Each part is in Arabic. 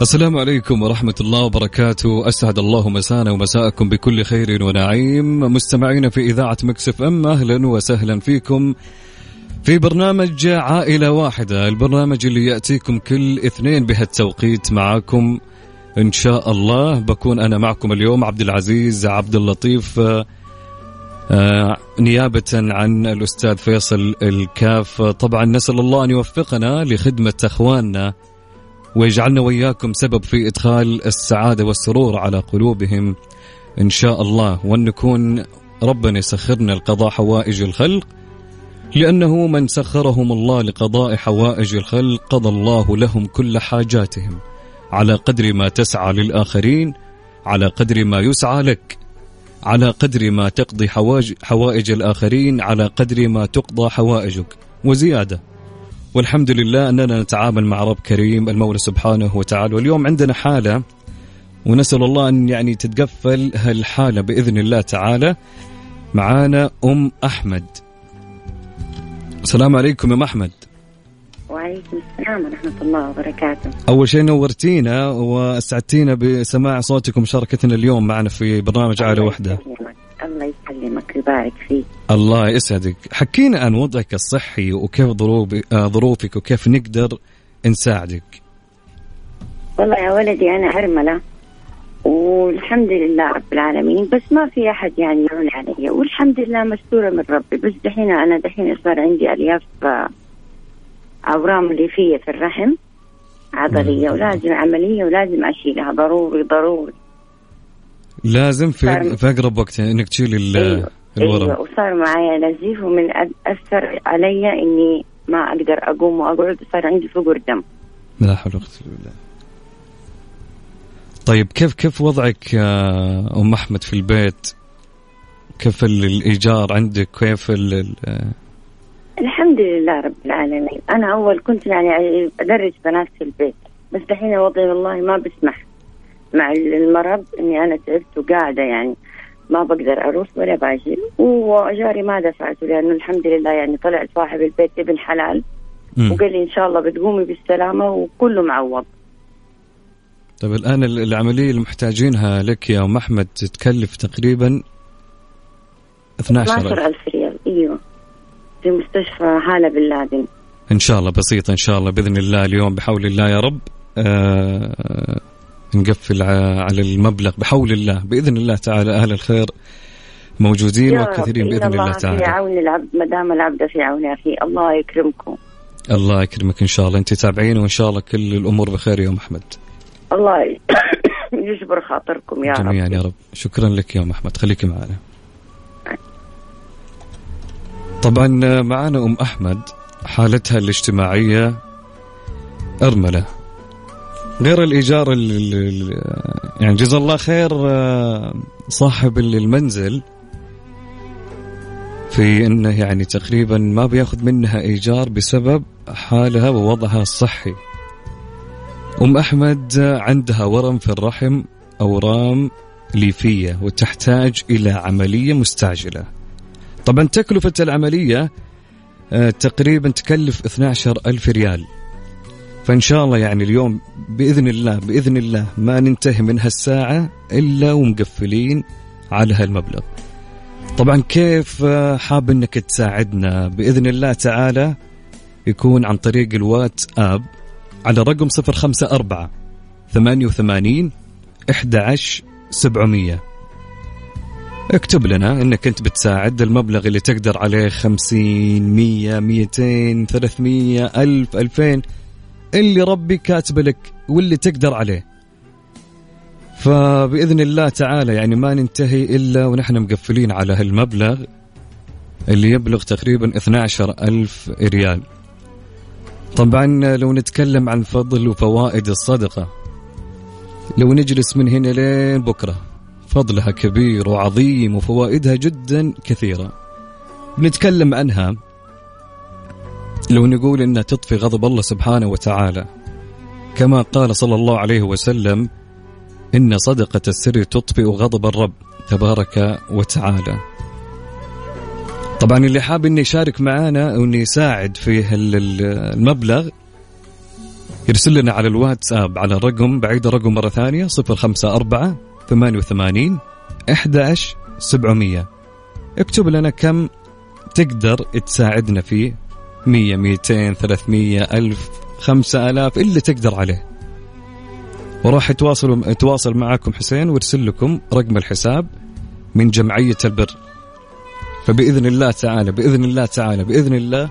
السلام عليكم ورحمة الله وبركاته. أسعد الله مسانا ومساءكم بكل خير ونعيم. مستمعين في إذاعة مكسف أم أهلا وسهلا فيكم في برنامج عائلة واحدة. البرنامج اللي يأتيكم كل اثنين بهالتوقيت معاكم إن شاء الله. بكون أنا معكم اليوم عبد العزيز عبد اللطيف آه، نيابة عن الأستاذ فيصل الكاف. طبعا نسأل الله أن يوفقنا لخدمة أخواننا ويجعلنا وإياكم سبب في إدخال السعادة والسرور على قلوبهم إن شاء الله. وأن نكون ربنا يسخرنا لقضاء حوائج الخلق لأنه من سخرهم الله لقضاء حوائج الخلق قضى الله لهم كل حاجاتهم. على قدر ما تسعى للآخرين على قدر ما يسعى لك. على قدر ما تقضي حوائج الآخرين على قدر ما تقضى حوائجك. وزيادة والحمد لله أننا نتعامل مع رب كريم المولى سبحانه وتعالى. واليوم عندنا حالة ونسأل الله أن يعني تتقفل هالحالة بإذن الله تعالى. معانا أم أحمد. السلام عليكم يا أم أحمد. وعليكم السلام ورحمة الله وبركاته. أول شيء نورتينا وأسعدتينا بسماع صوتكم مشاركتنا اليوم معنا في برنامج عائلة واحدة يسلمك. ويبارك فيك الله يسعدك. حكينا عن وضعك الصحي وكيف ظروف- آه، ظروفك وكيف نقدر نساعدك. والله يا ولدي أنا أرملة والحمد لله رب العالمين. بس ما في أحد يعني يعون علي والحمد لله مستورة من ربي. بس دحين أنا دحين صار عندي ألياف آه، أورام ليفية في الرحم عضلية ولازم عملية ولازم أشيلها. ضروري ضروري. لازم في في أقرب وقت إنك تشيل ال- أيوة. الورم. أيوة وصار معايا نزيف ومن أثر علي إني ما أقدر أقوم وأقعد صار عندي فقر دم. لا حول ولا قوة بالله. طيب كيف كيف وضعك يا أم أحمد في البيت؟ كيف ال- الإيجار عندك؟ كيف ال- ال- الحمد لله رب العالمين. أنا أول كنت يعني أدرس بنات في البيت بس دحين وضعي والله ما بسمح مع المرض إني أنا تعبت وقاعدة يعني. ما بقدر أروح ولا باجي. وأجاري ما دفعته لأنه الحمد لله يعني طلع صاحب البيت ابن حلال. وقال لي إن شاء الله بتقومي بالسلامة وكله معوض. طيب الآن ال- العملية اللي محتاجينها لك يا أم أحمد تتكلف تقريبا 12 12000 ريال. أيوه. في مستشفى هالة بن لادن. إن شاء الله بسيطة إن شاء الله بإذن الله اليوم بحول الله يا رب. آه نقفل على المبلغ بحول الله بإذن الله تعالى أهل الخير موجودين وكثيرين بإذن الله الله في تعالى. عون العبد ما دام العبد في عون أخيه الله يكرمكم. الله يكرمك إن شاء الله. أنت تابعين وإن شاء الله كل الأمور بخير يا أم أحمد. الله يجبر خاطركم يا جميعا رب يا رب. شكرا لك يا أم أحمد. خليكي معنا. طبعا معنا أم أحمد حالتها الاجتماعية أرملة. غير الإيجار ال- ال- ال- يعني جزا الله خير آه، صاحب المنزل في إنه يعني تقريبا ما بيأخذ منها إيجار بسبب حالها ووضعها الصحي. أم أحمد عندها ورم في الرحم أورام ليفية وتحتاج إلى عملية مستعجلة. طبعا تكلفة العملية آه، تقريبا تكلف 12 ألف ريال. فإن شاء الله يعني اليوم بإذن الله بإذن الله ما ننتهي من هالساعة إلا ومقفلين على هالمبلغ. طبعا كيف حاب إنك تساعدنا؟ بإذن الله تعالى يكون عن طريق الواتس اب على رقم 054 88 11 700 اكتب لنا إنك أنت بتساعد المبلغ اللي تقدر عليه 50 100 200 300 1000 2000 اللي ربي كاتب لك واللي تقدر عليه. فبإذن الله تعالى يعني ما ننتهي إلا ونحن مقفلين على هالمبلغ اللي يبلغ تقريبا 12 ألف ريال. طبعا لو نتكلم عن فضل وفوائد الصدقة لو نجلس من هنا لين بكرة فضلها كبير وعظيم وفوائدها جدا كثيرة. نتكلم عنها لو نقول إنها تطفي غضب الله سبحانه وتعالى كما قال صلى الله عليه وسلم إن صدقة السر تطفئ غضب الرب تبارك وتعالى. طبعا اللي حاب انه يشارك معنا أو انه يساعد في المبلغ يرسل لنا على الواتساب على الرقم بعيد الرقم مرة ثانية 054 88 11 700 اكتب لنا كم تقدر تساعدنا فيه. 100 200 300 ألف 5000 اللي تقدر عليه. وراح يتواصل يتواصل معاكم حسين ويرسل لكم رقم الحساب من جمعية البر. فبإذن الله تعالى بإذن الله تعالى بإذن الله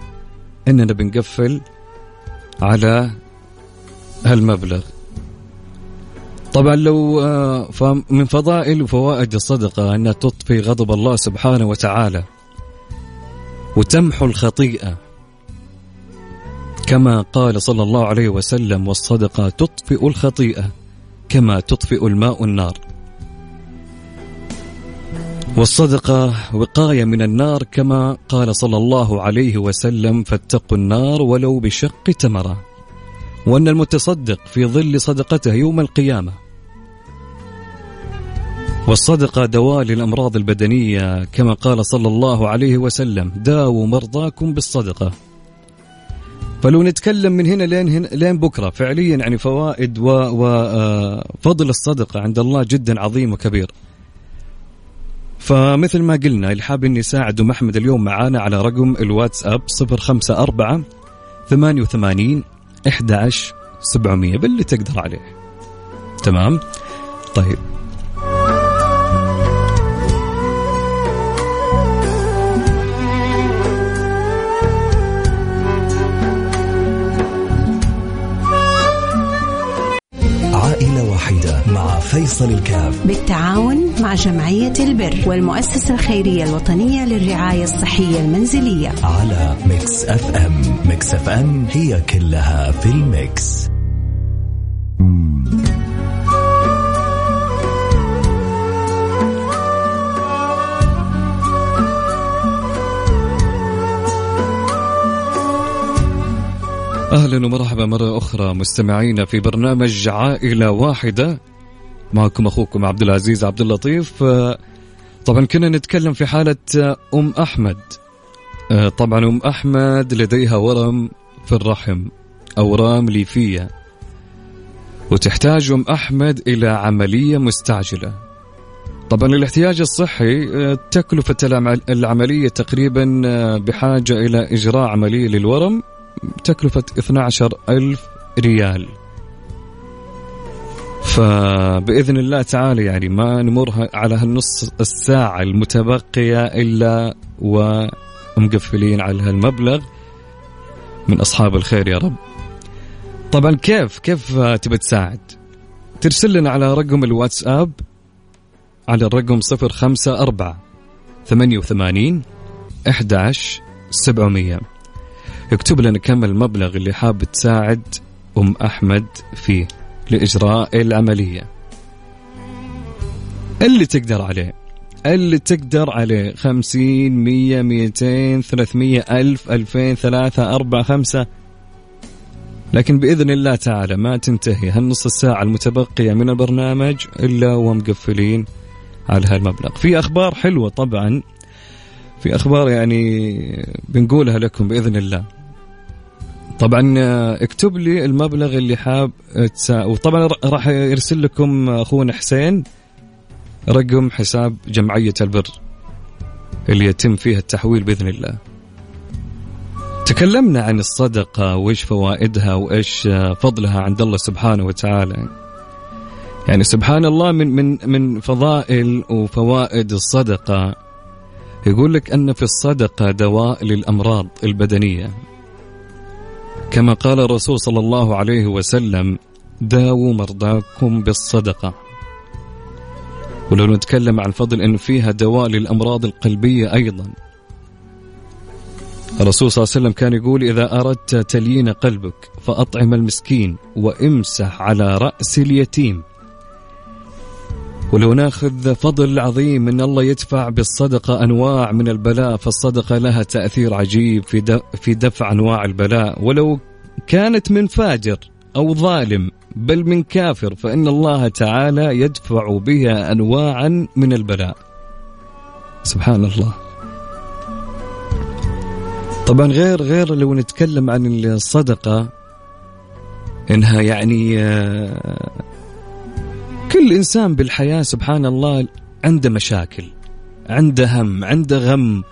إننا بنقفل على هالمبلغ. طبعا لو آه، من فضائل وفوائد الصدقة أنها تطفي غضب الله سبحانه وتعالى وتمحو الخطيئة. كما قال صلى الله عليه وسلم والصدقة تطفئ الخطيئة كما تطفئ الماء النار. والصدقة وقاية من النار كما قال صلى الله عليه وسلم فاتقوا النار ولو بشق تمرة. وأن المتصدق في ظل صدقته يوم القيامة. والصدقة دواء للأمراض البدنية كما قال صلى الله عليه وسلم داووا مرضاكم بالصدقة. فلو نتكلم من هنا لين هنا لين بكرة فعليا يعني فوائد وفضل آه، الصدقة عند الله جدا عظيم وكبير. فمثل ما قلنا اللي حاب إني اساعد أم أحمد اليوم معانا على رقم الواتساب 054 88 11 700 باللي تقدر عليه. تمام؟ طيب فيصل الكاف. بالتعاون مع جمعية البر والمؤسسة الخيرية الوطنية للرعاية الصحية المنزلية. على Mix FM Mix FM هي كلها في ال mix. أهلا ومرحبا مرة أخرى مستمعينا في برنامج عائلة واحدة. معكم أخوكم عبد العزيز عبد اللطيف. آه، طبعا كنا نتكلم في حالة آه، أم أحمد. آه، طبعا أم أحمد لديها ورم في الرحم اورام ليفيه وتحتاج أم أحمد إلى عملية مستعجلة. طبعا الاحتياج الصحي تكلفة العملية تقريبا بحاجة إلى إجراء عملية للورم تكلفة 12 ألف ريال. فبإذن الله تعالى يعني ما نمر على هالنص الساعة المتبقية إلا ومقفلين على هالمبلغ من أصحاب الخير يا رب. طبعا كيف كيف تبي تساعد؟ ترسل لنا على رقم الواتساب على الرقم 054 88 11 700 اكتب لنا كم المبلغ اللي حاب تساعد أم أحمد فيه لإجراء العملية. اللي تقدر عليه. اللي تقدر عليه. خمسين مية ميتين ثلاثمية ألف ألفين ثلاثة أربعة خمسة. لكن بإذن الله تعالى ما تنتهي هالنص الساعة المتبقية من البرنامج إلا ومقفلين على هالمبلغ. في أخبار حلوة طبعا. في أخبار يعني بنقولها لكم بإذن الله. طبعا آه، اكتب لي المبلغ اللي حاب تسا... وطبعا راح يرسل لكم أخونا حسين رقم حساب جمعية البر اللي يتم فيها التحويل بإذن الله. تكلمنا عن الصدقة وإيش فوائدها وإيش آه، فضلها عند الله سبحانه وتعالى. يعني سبحان الله من من من فضائل وفوائد الصدقة يقول لك أن في الصدقة دواء للأمراض البدنية كما قال الرسول صلى الله عليه وسلم داووا مرضاكم بالصدقة. ولو نتكلم عن فضل أن فيها دواء للأمراض القلبية أيضا. الرسول صلى الله عليه وسلم كان يقول إذا أردت تليين قلبك فأطعم المسكين وامسح على رأس اليتيم. ولو ناخذ فضل عظيم من الله يدفع بالصدقة أنواع من البلاء فالصدقة لها تأثير عجيب في في دفع أنواع البلاء. ولو كانت من فاجر أو ظالم بل من كافر فإن الله تعالى يدفع بها أنواعا من البلاء. سبحان الله. طبعا غير غير لو نتكلم عن الصدقة إنها يعني آه، كل إنسان بالحياة سبحان الله عنده مشاكل عنده هم عنده غم.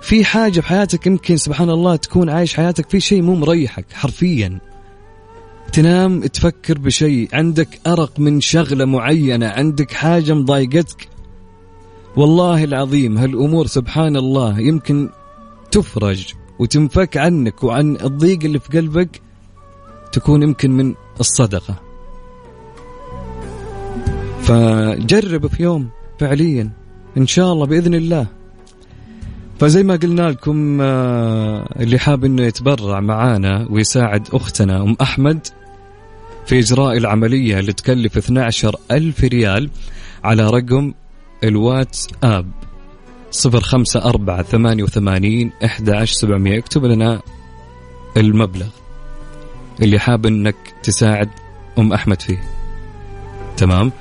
في حاجة في حياتك يمكن سبحان الله تكون عايش حياتك في شيء مو مريحك حرفيا. تنام تفكر بشيء عندك أرق من شغلة معينة عندك حاجة مضايقتك. والله العظيم هالأمور سبحان الله يمكن تفرج وتنفك عنك وعن الضيق اللي في قلبك تكون يمكن من الصدقة. فجرب في يوم فعليا إن شاء الله بإذن الله. فزي ما قلنا لكم آه، اللي حاب إنه يتبرع معانا ويساعد أختنا أم أحمد في إجراء العملية اللي تكلف 12 ألف ريال على رقم الواتس إحدى عشر سبعمية. اكتب لنا المبلغ اللي حاب إنك تساعد أم أحمد فيه. تمام؟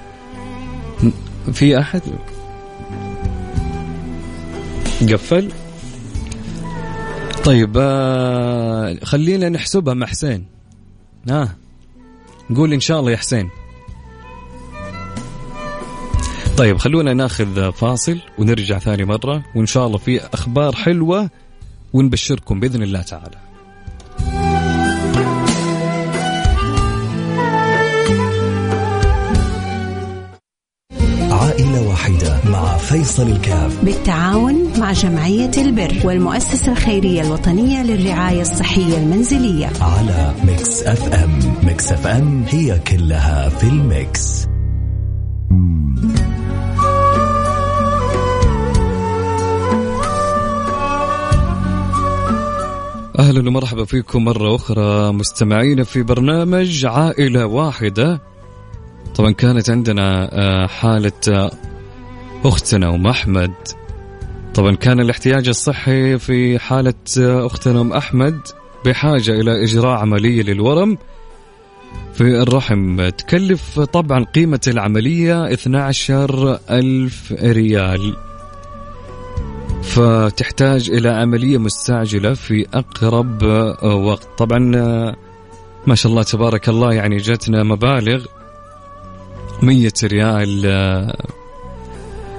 في أحد؟ قفل. طيب آه خلينا نحسبها مع حسين. ها آه. نقول إن شاء الله يا حسين. طيب خلونا ناخذ فاصل ونرجع ثاني مرة وإن شاء الله في أخبار حلوة ونبشركم بإذن الله تعالى. فيصل الكاف. بالتعاون مع جمعية البر والمؤسسة الخيرية الوطنية للرعاية الصحية المنزلية. على Mix FM. Mix FM هي كلها في ال mix. أهلا ومرحبا فيكم مرة أخرى مستمعين في برنامج عائلة واحدة. طبعا كانت عندنا آه، حالة آه، أختنا أم أحمد. طبعا كان الاحتياج الصحي في حالة أختنا أم أحمد بحاجة إلى إجراء عملية للورم في الرحم. تكلف طبعا قيمة العملية 12 ألف ريال. فتحتاج إلى عملية مستعجلة في أقرب وقت. طبعا ما شاء الله تبارك الله يعني جاتنا مبالغ مية ريال.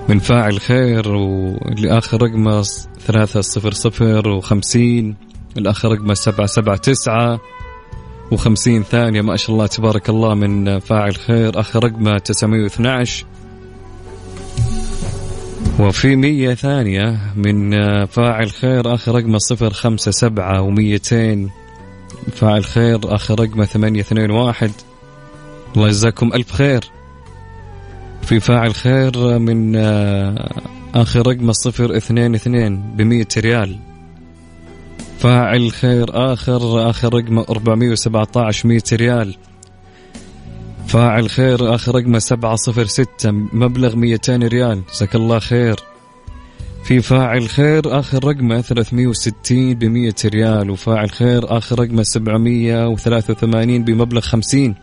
من فاعل خير واللي آخر رقمه ثلاثة صفر صفر وخمسين الآخر رقمه سبعة سبعة تسعة وخمسين ثانية. ما شاء الله تبارك الله من فاعل خير آخر رقمه تسعمية واثناش وفي مية ثانية من فاعل خير آخر رقمه صفر خمسة سبعة وميتين. فاعل خير آخر رقمه ثمانية اثنين واحد. الله يجزاكم ألف خير. في فاعل خير من آه، آخر رقم صفر اثنين اثنين بمية ريال. فاعل خير آخر آخر رقم 417 مية ريال. فاعل خير آخر رقمه 706 مبلغ 200 ريال. جزاك الله خير. في فاعل خير آخر رقمه 360 ب 100 ريال. وفاعل خير آخر رقمه 783 بمبلغ 50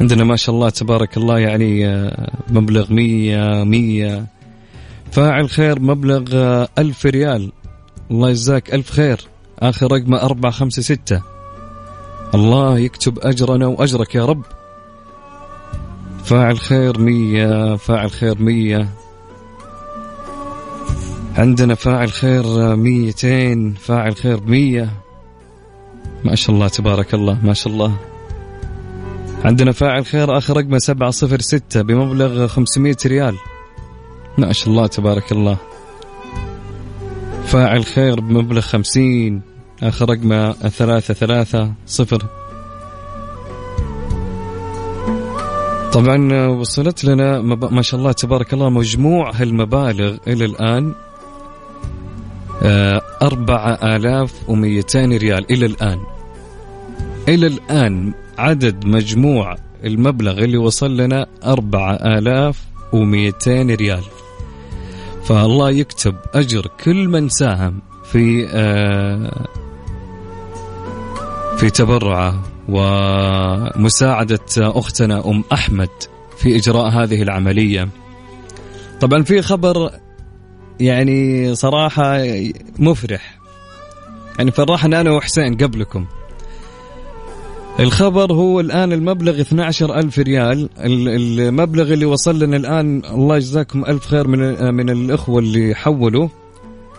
عندنا ما شاء الله تبارك الله يعني آه، مبلغ مية مية. فاعل خير مبلغ آه، ألف ريال. الله يجزاك ألف خير. آخر رقمه أربعة خمسة ستة. الله يكتب أجرنا وأجرك يا رب. فاعل خير مية فاعل خير مية. عندنا فاعل خير ميتين فاعل خير مية. ما شاء الله تبارك الله ما شاء الله. عندنا فاعل خير آخر رقمه سبعة صفر ستة بمبلغ خمسمية ريال. ما شاء الله تبارك الله. فاعل خير بمبلغ خمسين آخر رقمه ثلاثة ثلاثة صفر. طبعا وصلت لنا ما شاء الله تبارك الله مجموع هالمبالغ إلى الآن آه، أربعة آلاف وميتين ريال. إلى الآن. إلى الآن عدد مجموع المبلغ اللي وصل لنا أربعة آلاف وميتين ريال. فالله يكتب أجر كل من ساهم في آه، في تبرعه ومساعدة أختنا أم أحمد في إجراء هذه العملية. طبعا في خبر يعني صراحة مفرح. يعني فرحنا أنا وحسين قبلكم. الخبر هو الآن المبلغ 12 ألف ريال. المبلغ اللي وصل لنا الآن الله يجزاكم ألف خير من, من الإخوة اللي حولوا.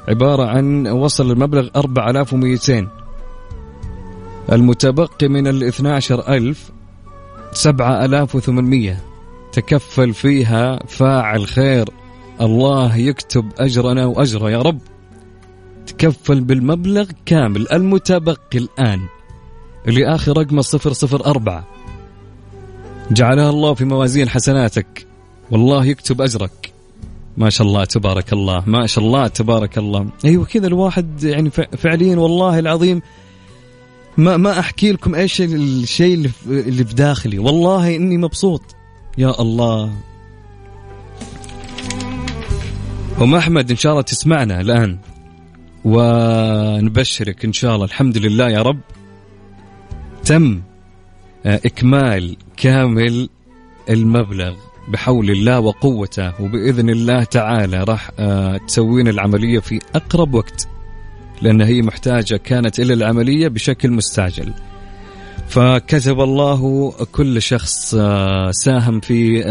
عبارة عن وصل المبلغ 4200 المتبقي من ال 12 ألف 7800 تكفل فيها فاعل خير. الله يكتب أجرنا وأجره يا رب. تكفل بالمبلغ كامل. المتبقي الآن. اللي آخر رقمه صفر صفر أربعة. جعلها الله في موازين حسناتك. والله يكتب أجرك. ما شاء الله تبارك الله. ما شاء الله تبارك الله. أيوة كذا الواحد يعني فعليا والله العظيم ما ما أحكي لكم إيش الشيء اللي اللي داخلي. والله إني مبسوط. يا الله. أم أحمد إن شاء الله تسمعنا الآن. ونبشرك إن شاء الله. الحمد لله يا رب. تم آه، إكمال كامل المبلغ بحول الله وقوته وبإذن الله تعالى راح آه، تسوين العملية في أقرب وقت لأن هي محتاجة كانت إلى العملية بشكل مستعجل. فكتب الله كل شخص آه، ساهم في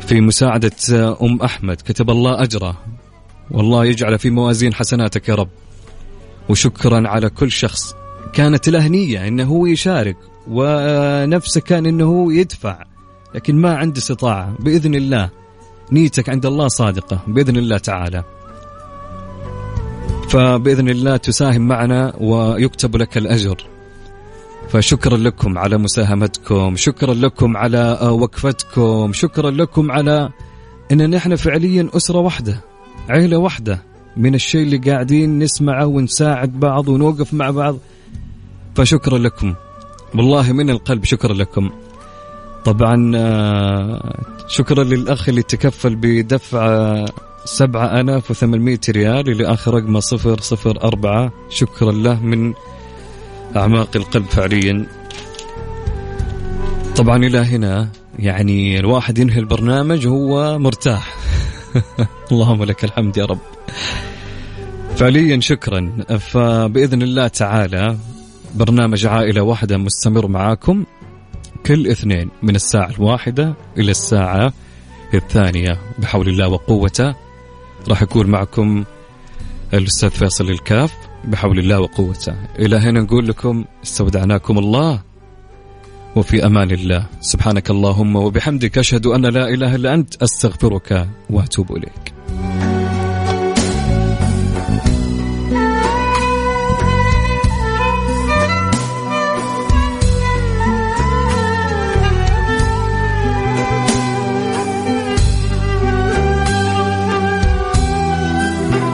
في مساعدة أم أحمد. كتب الله أجره. والله يجعل في موازين حسناتك يا رب. وشكرا على كل شخص. كانت له نية أنه هو يشارك ونفسه كان أنه هو يدفع لكن ما عنده استطاعة. بإذن الله نيتك عند الله صادقة. بإذن الله تعالى. فبإذن الله تساهم معنا ويكتب لك الأجر. فشكرا لكم على مساهمتكم شكرا لكم على وقفتكم شكرا لكم على إن نحن فعليا أسرة واحدة عيلة واحدة من الشيء اللي قاعدين نسمعه ونساعد بعض ونوقف مع بعض. فشكرا لكم. والله من القلب شكرا لكم. طبعا آه، شكرا للأخ اللي تكفل بدفع سبعة آلاف وثمانمائة ريال اللي آخر رقمه صفر صفر أربعة. شكرا له من أعماق القلب فعليا. طبعا إلى هنا يعني الواحد ينهي البرنامج وهو مرتاح. اللهم لك الحمد يا رب. فعليا شكرا. فبإذن الله تعالى برنامج عائلة واحدة مستمر معاكم كل اثنين من الساعة الواحدة إلى الساعة الثانية بحول الله وقوته. راح يكون معكم الأستاذ فيصل الكاف بحول الله وقوته. إلى هنا نقول لكم استودعناكم الله وفي أمان الله. سبحانك اللهم وبحمدك أشهد أن لا إله إلا أنت أستغفرك وأتوب إليك.